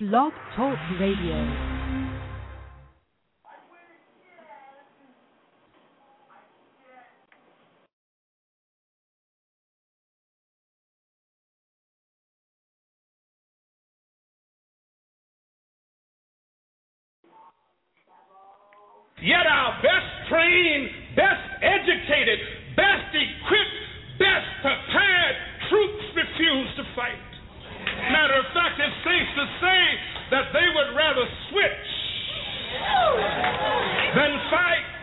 Blog Talk Radio. Yet our best trained, best educated, best equipped, best prepared troops refuse to fight. Matter of fact, it's safe to say that they would rather switch than fight.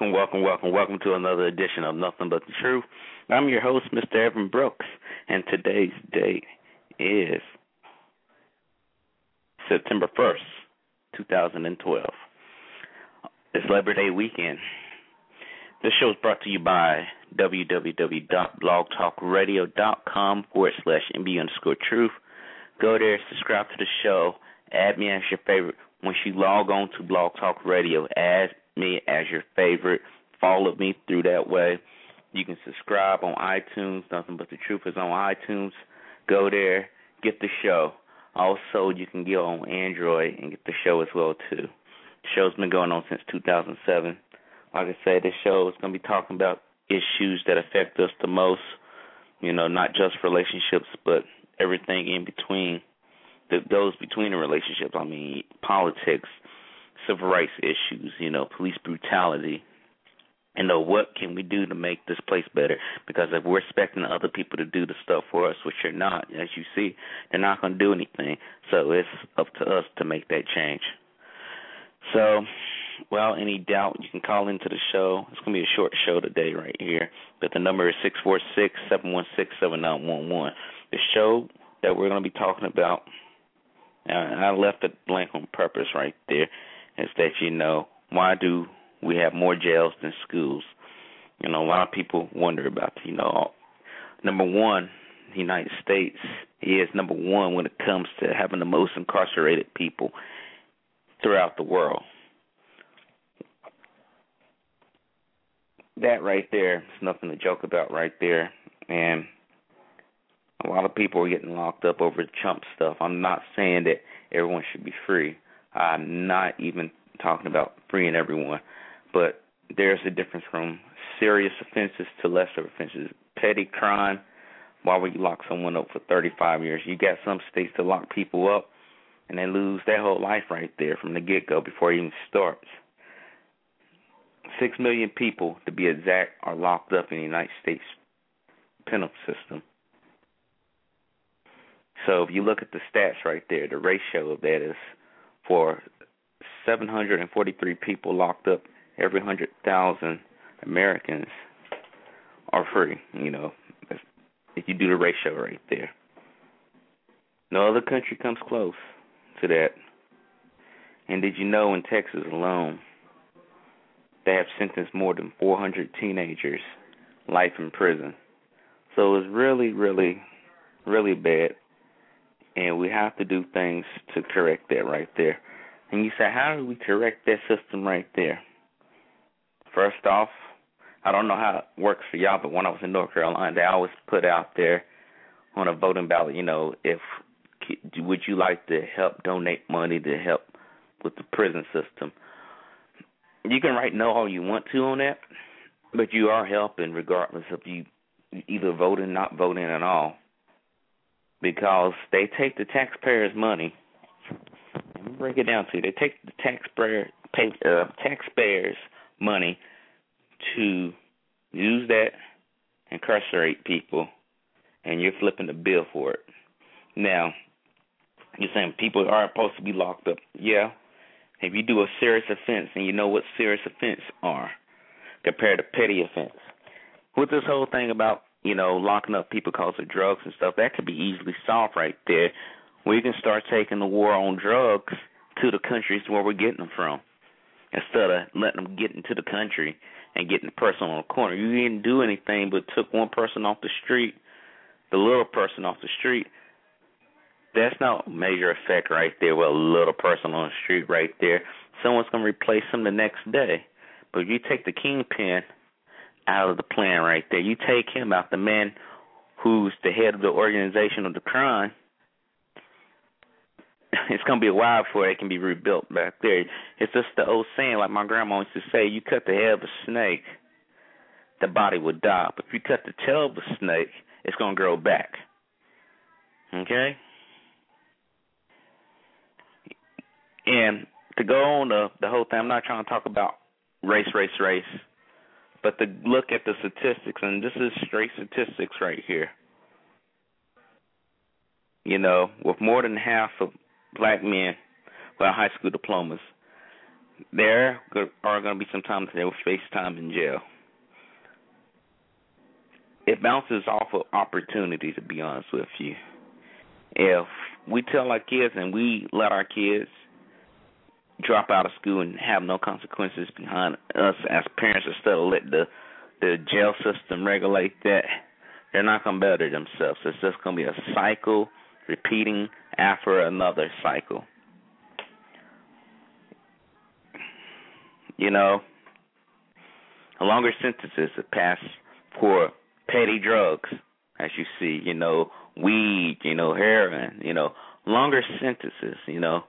Welcome, welcome, welcome, welcome to another edition of Nothing But the Truth. I'm your host, Mr. Evan Brooks, and today's date is September 1st, 2012. It's Labor Day weekend. This show is brought to you by www.blogtalkradio.com forward slash MB underscore truth. Go there, subscribe to the show, add me as your favorite. Once you log on to Blog Talk Radio, add me as your favorite. Follow me through that way. You can subscribe on iTunes. Nothing but the truth is on iTunes. Go there, get the show. Also, you can get on Android and get the show as well too. The show's been going on since 2007. Like I said, this show is going to be talking about issues that affect us the most. You know, not just relationships, but everything in between. That goes between the relationships. I mean, politics, civil rights issues, you know, police brutality. You know, what can we do to make this place better? Because if we're expecting other people to do the stuff for us, which they're not, as you see, they're not going to do anything. So it's up to us to make that change. So, well, any doubt, you can call into the show. It's going to be a short show today, right here. But the number is six four six seven one six seven nine one one. The show that we're going to be talking about, and I left it blank on purpose right there is that you know why do we have more jails than schools? You know, a lot of people wonder about you know number one, the United States is number one when it comes to having the most incarcerated people throughout the world. That right there is nothing to joke about right there. And a lot of people are getting locked up over chump stuff. I'm not saying that everyone should be free. I'm not even talking about freeing everyone, but there's a difference from serious offenses to lesser offenses. Petty crime, Why would you lock someone up for 35 years? You got some states that lock people up and they lose their whole life right there from the get go before it even starts. Six million people, to be exact, are locked up in the United States penal system. So if you look at the stats right there, the ratio of that is for 743 people locked up, every 100,000 Americans are free. You know, if you do the ratio right there. No other country comes close to that. And did you know in Texas alone, they have sentenced more than 400 teenagers life in prison. So it's really, really, really bad. And we have to do things to correct that right there. And you say, how do we correct that system right there? First off, I don't know how it works for y'all, but when I was in North Carolina, they always put out there on a voting ballot, you know, if would you like to help donate money to help with the prison system? You can write no all you want to on that, but you are helping regardless of you either voting, not voting at all, because they take the taxpayers' money. Let me break it down to you. They take the taxpayer pay, uh, taxpayers' money to use that incarcerate people, and you're flipping the bill for it. Now, you're saying people are supposed to be locked up. Yeah. If you do a serious offense and you know what serious offense are compared to petty offense. With this whole thing about, you know, locking up people because of drugs and stuff, that could be easily solved right there. We can start taking the war on drugs to the countries where we're getting them from. Instead of letting them get into the country and getting the person on the corner. You didn't do anything but took one person off the street, the little person off the street, that's not major effect right there with a little person on the street right there. Someone's gonna replace him the next day. But if you take the kingpin out of the plan right there, you take him out, the man who's the head of the organization of the crime, it's gonna be a while before it can be rebuilt back there. It's just the old saying, like my grandma used to say, you cut the head of a snake, the body will die. But if you cut the tail of a snake, it's gonna grow back. Okay? And to go on the the whole thing, I'm not trying to talk about race, race, race, but to look at the statistics, and this is straight statistics right here. You know, with more than half of black men with high school diplomas, there are going to be some times they will face time in jail. It bounces off of opportunity, to be honest with you. If we tell our kids and we let our kids drop out of school and have no consequences behind us as parents instead of let the the jail system regulate that, they're not gonna better themselves. It's just gonna be a cycle repeating after another cycle. You know, longer sentences have passed for petty drugs, as you see, you know, weed, you know, heroin, you know, longer sentences, you know,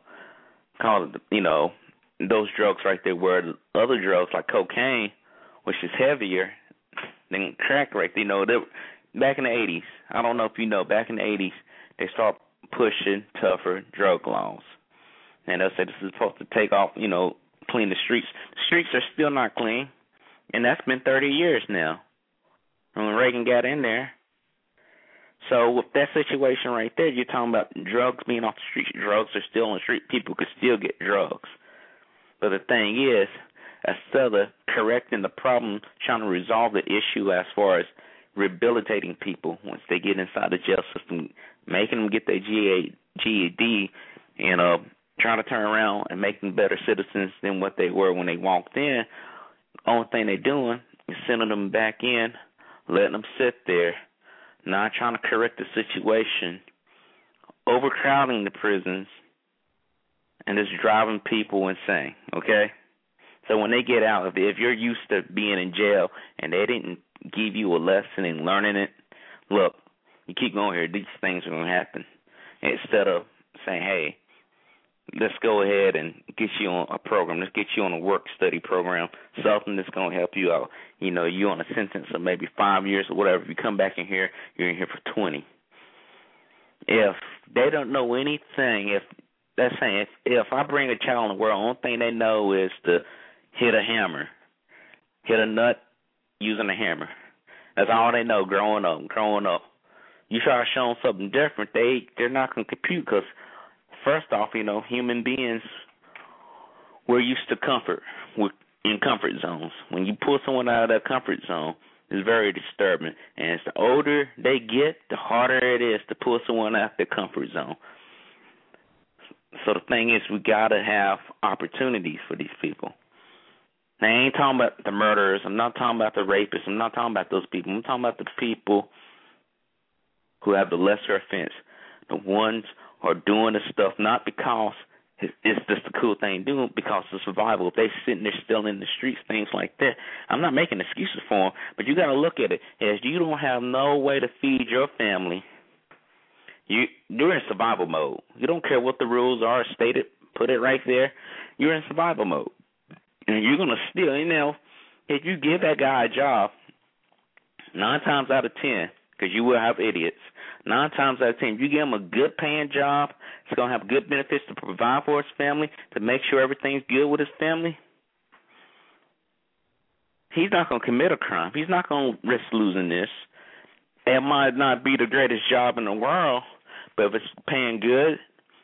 called you know those drugs right there where other drugs like cocaine, which is heavier than crack right there, you know, they back in the eighties, I don't know if you know, back in the eighties they start pushing tougher drug laws. And they'll say this is supposed to take off, you know, clean the streets. The streets are still not clean. And that's been thirty years now. When Reagan got in there, so with that situation right there, you're talking about drugs being off the street. Drugs are still on the street. People could still get drugs. But the thing is, instead of correcting the problem, trying to resolve the issue as far as rehabilitating people once they get inside the jail system, making them get their GED, and uh, trying to turn around and make them better citizens than what they were when they walked in. The only thing they're doing is sending them back in, letting them sit there not trying to correct the situation, overcrowding the prisons, and just driving people insane. Okay, so when they get out, if if you're used to being in jail and they didn't give you a lesson in learning it, look, you keep going here, these things are gonna happen. Instead of saying, hey, let's go ahead and get you on a program. Let's get you on a work study program, something that's going to help you out. You know, you on a sentence of maybe five years or whatever. If you come back in here, you're in here for 20. If they don't know anything, if that's saying if if I bring a child in the world, only thing they know is to hit a hammer, hit a nut using a hammer. That's all they know growing up. Growing up, you try to show them something different, they they're not going to compute because first off, you know, human beings we're used to comfort. We're in comfort zones. When you pull someone out of that comfort zone, it's very disturbing. And as the older they get, the harder it is to pull someone out the comfort zone. So the thing is, we gotta have opportunities for these people. Now, I ain't talking about the murderers. I'm not talking about the rapists. I'm not talking about those people. I'm talking about the people who have the lesser offense, the ones are doing the stuff not because it's just a cool thing to do because of survival. If they sitting there still in the streets, things like that. I'm not making excuses for them, but you got to look at it as you don't have no way to feed your family. You you're in survival mode. You don't care what the rules are stated. Put it right there. You're in survival mode, and you're gonna still. You know, if you give that guy a job, nine times out of ten, because you will have idiots. Nine times out of ten, you give him a good paying job, it's gonna have good benefits to provide for his family, to make sure everything's good with his family. He's not gonna commit a crime. He's not gonna risk losing this. It might not be the greatest job in the world, but if it's paying good,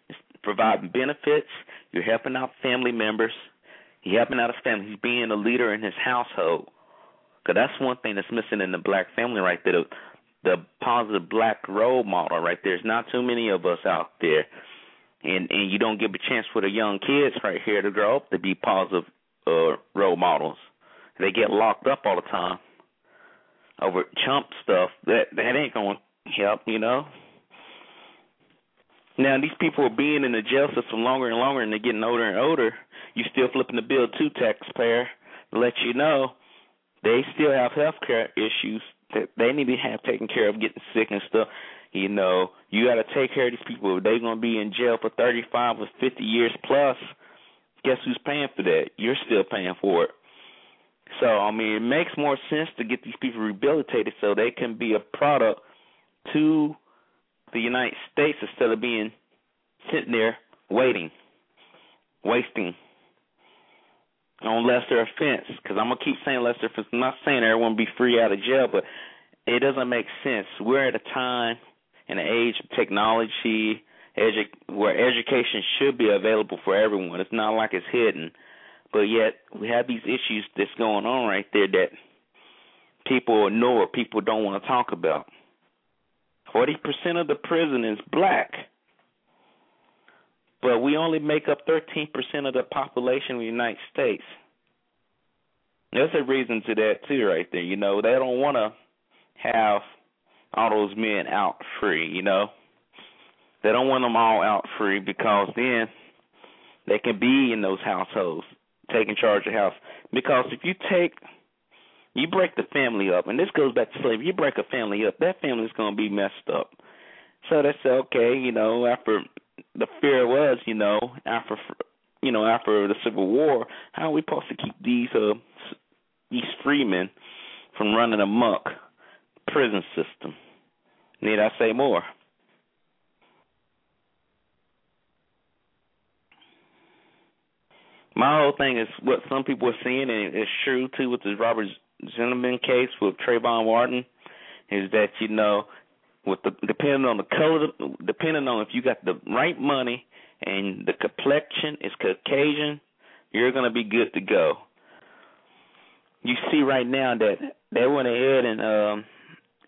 it's providing benefits, you're helping out family members, you're helping out his family, he's being a leader in his household. Because that's one thing that's missing in the black family right there the positive black role model right there. There's not too many of us out there. And and you don't give a chance for the young kids right here to grow up to be positive uh role models. They get locked up all the time over chump stuff. That that ain't gonna help, you know. Now these people are being in the jail system longer and longer and they're getting older and older. You still flipping the bill too, taxpayer, to let you know they still have health care issues they need to have taken care of getting sick and stuff. You know, you got to take care of these people. They're going to be in jail for 35 or 50 years plus, guess who's paying for that? You're still paying for it. So, I mean, it makes more sense to get these people rehabilitated so they can be a product to the United States instead of being sitting there waiting, wasting on lesser offense because I'm gonna keep saying lesser offense. I'm not saying everyone be free out of jail, but it doesn't make sense. We're at a time in an age of technology, edu- where education should be available for everyone. It's not like it's hidden, but yet we have these issues that's going on right there that people ignore, people don't want to talk about. Forty percent of the prison is black but we only make up 13% of the population of the United States. There's a reason to that too, right there. You know, they don't want to have all those men out free. You know, they don't want them all out free because then they can be in those households, taking charge of house. Because if you take, you break the family up, and this goes back to slavery. You break a family up, that family's gonna be messed up. So they say, okay, you know, after the fear was, you know, after you know after the Civil War, how are we supposed to keep these uh these freemen from running amok prison system? Need I say more? My whole thing is what some people are seeing, and it's true too with the Robert Zimmerman case with Trayvon Martin, is that you know with the depending on the color, depending on if you got the right money and the complexion is Caucasian, you're gonna be good to go. You see right now that they went ahead and um,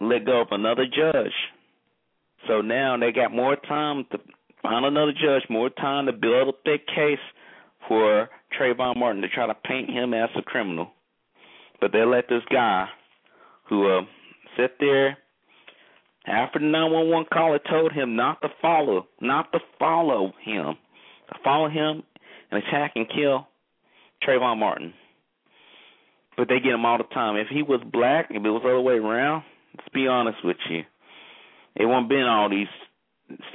let go of another judge, so now they got more time to find another judge, more time to build up their case for Trayvon Martin to try to paint him as a criminal. But they let this guy who uh, sit there after the 911 caller told him not to follow, not to follow him, to follow him and attack and kill Trayvon Martin. But they get him all the time. If he was black, if it was the other way around, let's be honest with you, it wouldn't been all these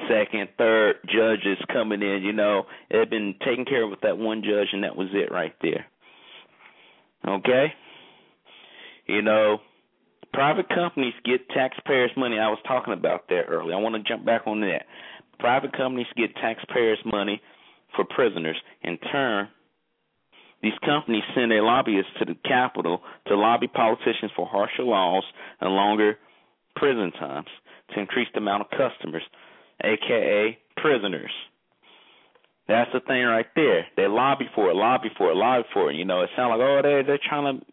second, third judges coming in. You know, it had been taken care of with that one judge, and that was it right there. Okay, you know, private companies get taxpayers' money. I was talking about that earlier. I want to jump back on that. Private companies get taxpayers' money for prisoners. In turn, these companies send their lobbyists to the Capitol to lobby politicians for harsher laws and longer prison times to increase the amount of customers, aka prisoners. That's the thing right there. They lobby for it, lobby for it, lobby for it. You know, it sounds like oh they're they're trying to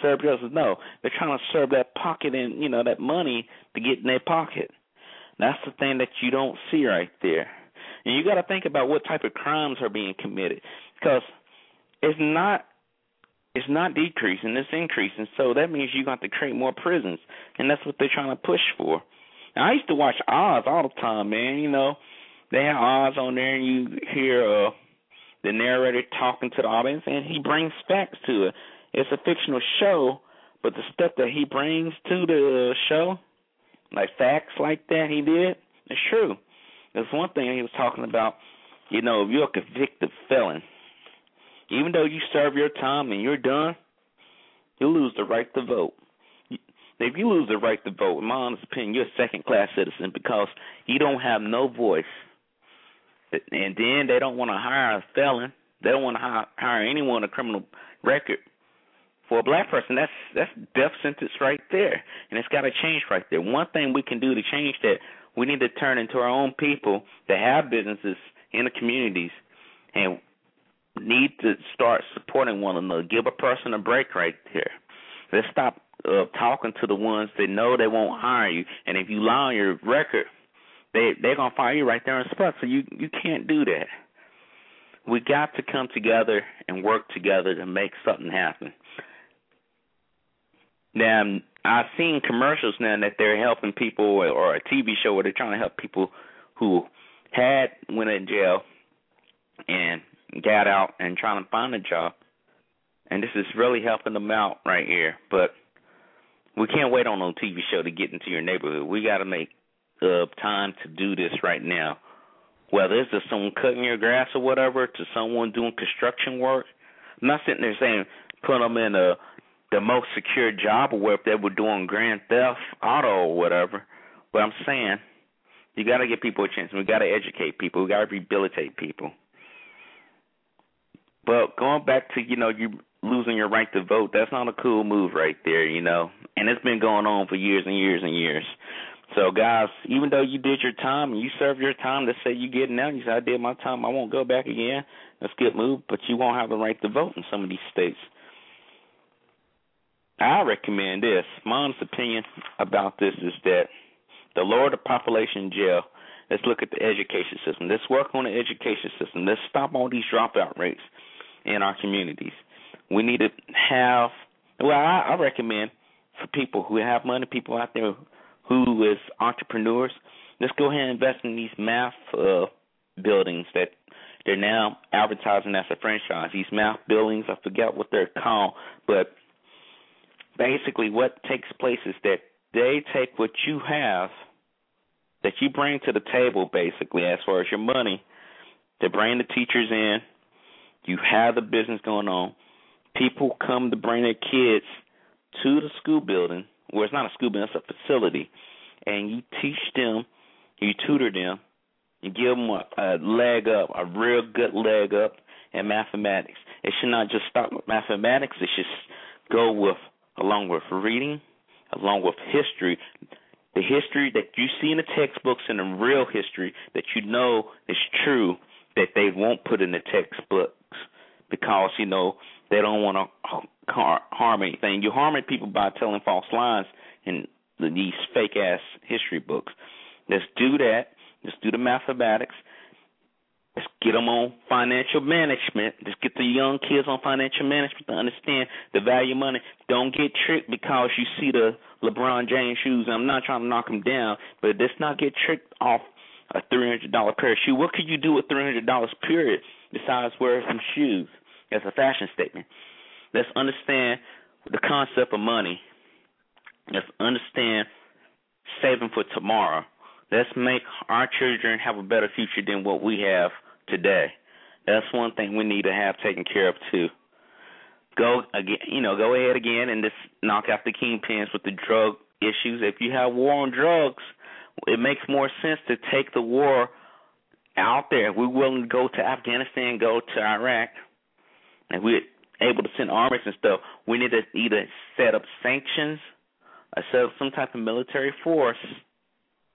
serve justice. No, they're trying to serve that pocket and you know that money to get in their pocket. That's the thing that you don't see right there. And you got to think about what type of crimes are being committed because it's not it's not decreasing, it's increasing. So that means you got to create more prisons, and that's what they're trying to push for. Now, I used to watch Oz all the time, man. You know, they have Oz on there, and you hear uh, the narrator talking to the audience, and he brings facts to it. It's a fictional show, but the stuff that he brings to the show, like facts like that, he did, it's true. There's one thing he was talking about. You know, if you're a convicted felon even though you serve your time and you're done, you lose the right to vote. If you lose the right to vote, in my honest opinion, you're a second class citizen because you don't have no voice. And then they don't want to hire a felon. They don't want to hire, hire anyone with a criminal record. For a black person, that's that's death sentence right there, and it's got to change right there. One thing we can do to change that, we need to turn into our own people that have businesses in the communities, and need to start supporting one another. Give a person a break right there. Let's stop uh, talking to the ones that know they won't hire you, and if you lie on your record, they they're gonna fire you right there on the spot. So you you can't do that. We got to come together and work together to make something happen. Now I've seen commercials now that they're helping people, or a TV show where they're trying to help people who had went in jail and got out and trying to find a job. And this is really helping them out right here. But we can't wait on no TV show to get into your neighborhood. We got to make uh, time to do this right now. Whether it's to someone cutting your grass or whatever, to someone doing construction work. I'm not sitting there saying put them in a the most secure job or where they were doing grand theft auto or whatever. But I'm saying you got to give people a chance. We got to educate people. We got to rehabilitate people. But going back to you know you losing your right to vote, that's not a cool move right there, you know. And it's been going on for years and years and years. So guys, even though you did your time and you served your time, to say you getting out, you say I did my time, I won't go back again. That's a good move, but you won't have the right to vote in some of these states. I recommend this. My honest opinion about this is that the lower the population jail, let's look at the education system. Let's work on the education system. Let's stop all these dropout rates in our communities. We need to have. Well, I, I recommend for people who have money, people out there who is entrepreneurs, let's go ahead and invest in these math uh, buildings that they're now advertising as a franchise. These math buildings, I forget what they're called, but basically what takes place is that they take what you have that you bring to the table basically as far as your money they bring the teachers in you have the business going on. People come to bring their kids to the school building, where it's not a school building, it's a facility, and you teach them, you tutor them, you give them a, a leg up, a real good leg up in mathematics. It should not just stop with mathematics. It should go with along with reading, along with history, the history that you see in the textbooks and the real history that you know is true that they won't put in the textbooks because you know they don't want to harm anything. You're harming people by telling false lies in these fake ass history books. Let's do that. Let's do the mathematics. Let's get them on financial management. Let's get the young kids on financial management to understand the value of money. Don't get tricked because you see the LeBron James shoes. I'm not trying to knock them down, but let's not get tricked off a three hundred dollar pair of shoes. What could you do with three hundred dollars period besides wear some shoes as a fashion statement? Let's understand the concept of money. Let's understand saving for tomorrow. Let's make our children have a better future than what we have today. That's one thing we need to have taken care of too. Go again, you know, go ahead again and just knock out the kingpins with the drug issues. If you have war on drugs, it makes more sense to take the war out there. If we're willing to go to Afghanistan, go to Iraq, and we're able to send armies and stuff, we need to either set up sanctions or set up some type of military force,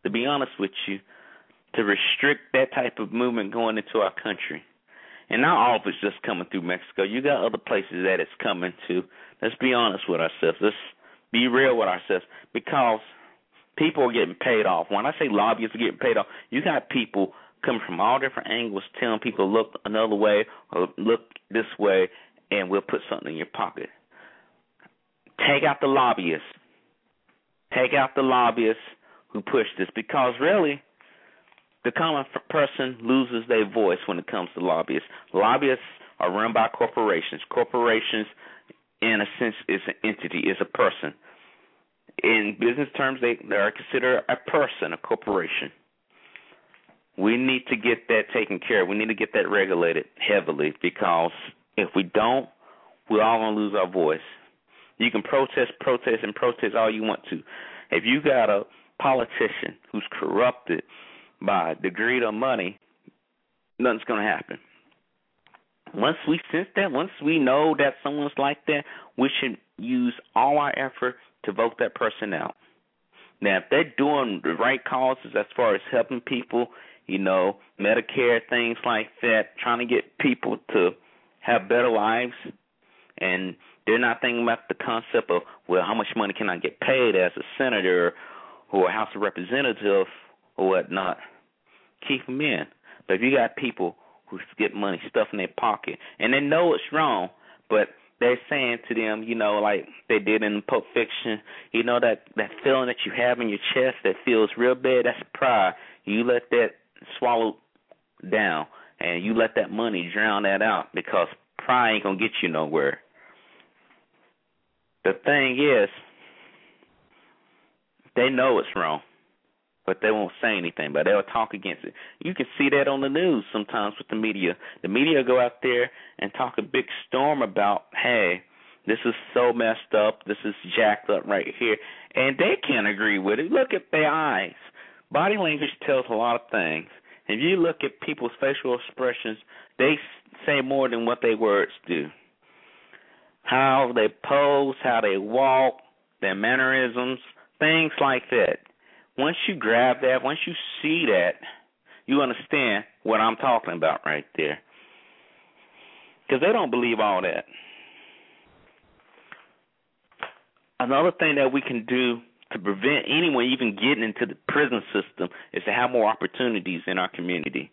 to be honest with you, to restrict that type of movement going into our country. And not all of it's just coming through Mexico. You got other places that it's coming to. Let's be honest with ourselves. Let's be real with ourselves because people are getting paid off. When I say lobbyists are getting paid off, you got people coming from all different angles telling people look another way or look this way and we'll put something in your pocket. Take out the lobbyists. Take out the lobbyists who push this because really the common person loses their voice when it comes to lobbyists. Lobbyists are run by corporations. Corporations, in a sense, is an entity, is a person. In business terms, they, they are considered a person, a corporation. We need to get that taken care of. We need to get that regulated heavily because if we don't, we're all going to lose our voice. You can protest, protest, and protest all you want to. If you got a politician who's corrupted, by the greed of money, nothing's going to happen. Once we sense that, once we know that someone's like that, we should use all our effort to vote that person out. Now, if they're doing the right causes as far as helping people, you know, Medicare, things like that, trying to get people to have better lives, and they're not thinking about the concept of, well, how much money can I get paid as a senator or a House of Representative or whatnot, keep them in. But if you got people who get money stuffed in their pocket and they know it's wrong, but they're saying to them, you know, like they did in Pulp Fiction, you know that that feeling that you have in your chest that feels real bad. That's pride. You let that swallow down, and you let that money drown that out because pride ain't gonna get you nowhere. The thing is, they know it's wrong but they won't say anything, but they'll talk against it. You can see that on the news sometimes with the media. The media go out there and talk a big storm about, hey, this is so messed up, this is jacked up right here, and they can't agree with it. Look at their eyes. Body language tells a lot of things. If you look at people's facial expressions, they say more than what their words do. How they pose, how they walk, their mannerisms, things like that once you grab that, once you see that, you understand what I'm talking about right there. Because they don't believe all that. Another thing that we can do to prevent anyone even getting into the prison system is to have more opportunities in our community.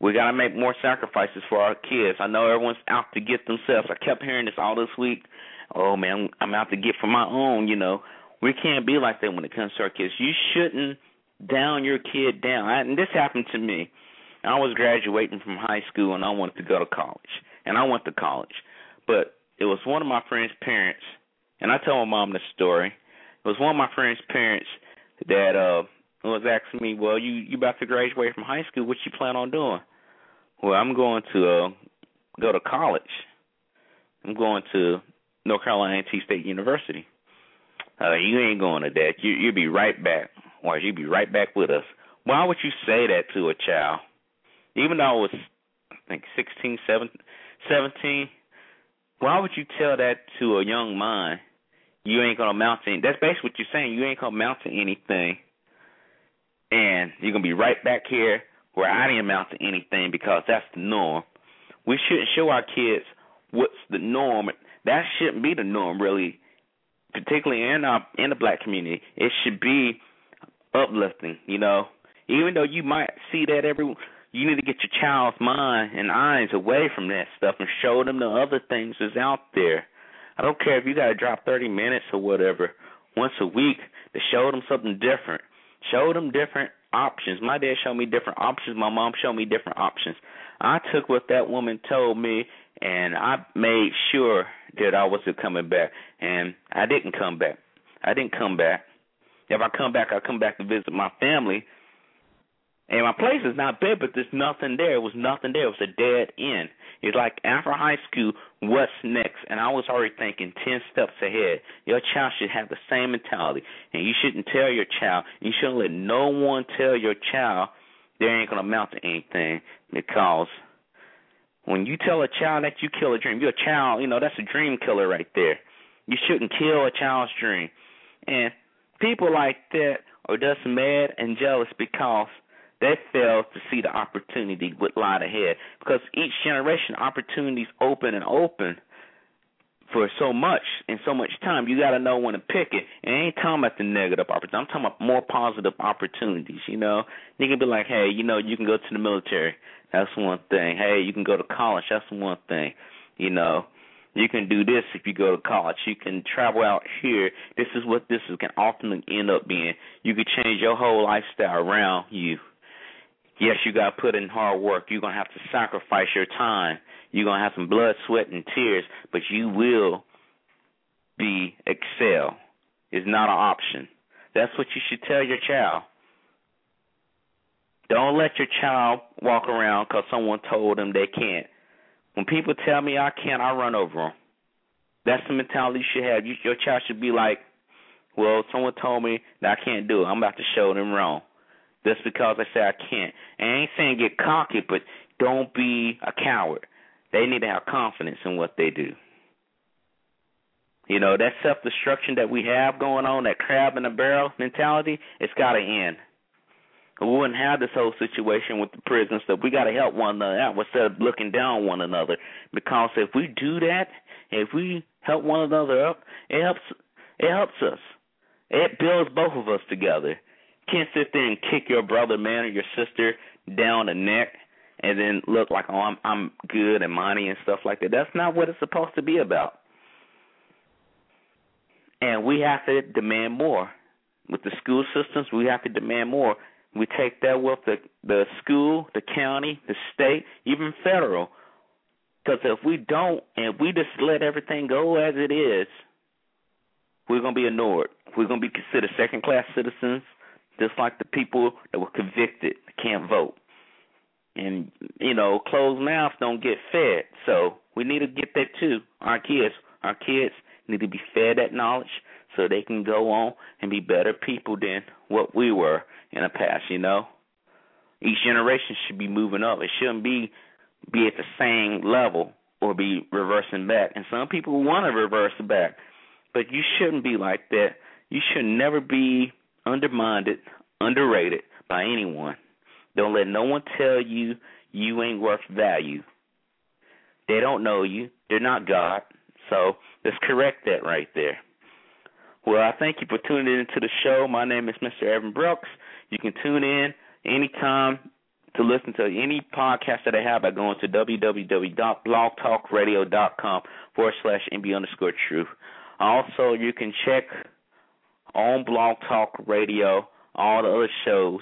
We got to make more sacrifices for our kids. I know everyone's out to get themselves. I kept hearing this all this week. Oh man, I'm out to get for my own, you know. We can't be like that when it comes to our kids. You shouldn't down your kid down. I, and this happened to me. I was graduating from high school and I wanted to go to college. And I went to college. But it was one of my friend's parents, and I tell my mom this story. It was one of my friend's parents that uh was asking me, "Well, you you about to graduate from high school? What you plan on doing?" Well, I'm going to uh go to college. I'm going to North Carolina A&T State University. Uh, you ain't going to that. You you'll be right back, or you'll be right back with us. Why would you say that to a child? Even though I was, I think, sixteen, seventeen. Why would you tell that to a young mind? You ain't gonna mount to. Anything. That's basically what you're saying. You ain't gonna mount to anything, and you're gonna be right back here where I didn't amount to anything because that's the norm. We shouldn't show our kids what's the norm. That shouldn't be the norm, really particularly in our in the black community, it should be uplifting. You know, even though you might see that every, you need to get your child's mind and eyes away from that stuff and show them the other things that's out there. I don't care if you got to drop 30 minutes or whatever once a week to show them something different. Show them different options. My dad showed me different options. My mom showed me different options. I took what that woman told me and I made sure that I wasn't coming back, and I didn't come back. I didn't come back. If I come back, I come back to visit my family. And my place is not bad, but there's nothing there. It was nothing there. It was a dead end. It's like after high school, what's next? And I was already thinking 10 steps ahead. Your child should have the same mentality. And you shouldn't tell your child, you shouldn't let no one tell your child they ain't going to amount to anything because when you tell a child that you kill a dream, you're a child, you know, that's a dream killer right there. You shouldn't kill a child's dream. And people like that are just mad and jealous because they fail to see the opportunity what lied ahead. Because each generation, opportunities open and open for so much and so much time. You got to know when to pick it. And I ain't talking about the negative opportunities. I'm talking about more positive opportunities. You know, you can be like, hey, you know, you can go to the military. That's one thing. Hey, you can go to college. That's one thing. You know, you can do this if you go to college. You can travel out here. This is what this is, can ultimately end up being. You can change your whole lifestyle around you. Yes, you got to put in hard work. You're going to have to sacrifice your time. You're going to have some blood, sweat, and tears, but you will be excel. It's not an option. That's what you should tell your child. Don't let your child walk around because someone told them they can't. When people tell me I can't, I run over them. That's the mentality you should have. You, your child should be like, well, someone told me that I can't do it. I'm about to show them wrong. Just because I say I can't. And I ain't saying get cocky, but don't be a coward. They need to have confidence in what they do. You know, that self destruction that we have going on, that crab in the barrel mentality, it's got to end we wouldn't have this whole situation with the prison stuff. We got to help one another out instead of looking down on one another. Because if we do that, if we help one another up, it helps. It helps us. It builds both of us together. Can't sit there and kick your brother, man, or your sister down the neck, and then look like, oh, I'm I'm good and money and stuff like that. That's not what it's supposed to be about. And we have to demand more. With the school systems, we have to demand more we take that with the the school, the county, the state, even federal. Because if we don't, and we just let everything go as it is, we're gonna be ignored. We're gonna be considered second class citizens, just like the people that were convicted can't vote. And you know, closed mouths don't get fed. So we need to get that too. Our kids, our kids need to be fed that knowledge so they can go on and be better people than what we were in the past, you know? Each generation should be moving up. It shouldn't be be at the same level or be reversing back. And some people want to reverse back. But you shouldn't be like that. You should never be undermined, underrated by anyone. Don't let no one tell you you ain't worth value. They don't know you. They're not God. So let's correct that right there. Well, I thank you for tuning in to the show. My name is Mr. Evan Brooks. You can tune in anytime to listen to any podcast that I have by going to www.blogtalkradio.com forward slash MB underscore truth. Also, you can check on Blog Talk Radio all the other shows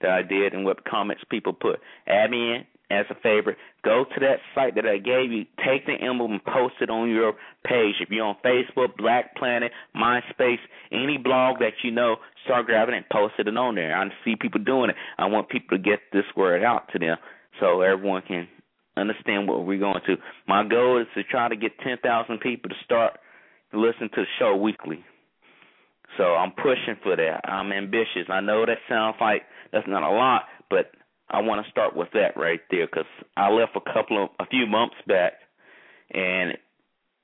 that I did and what comments people put. Add me in, as a favor, go to that site that I gave you, take the emblem and post it on your page. If you're on Facebook, Black Planet, MySpace, any blog that you know, start grabbing it and post it on there. I see people doing it. I want people to get this word out to them so everyone can understand what we're going to. My goal is to try to get 10,000 people to start to listen to the show weekly. So I'm pushing for that. I'm ambitious. I know that sounds like that's not a lot, but I want to start with that right there because I left a couple of a few months back, and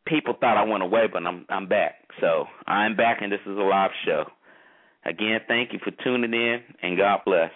people thought I went away, but I'm I'm back. So I'm back, and this is a live show. Again, thank you for tuning in, and God bless.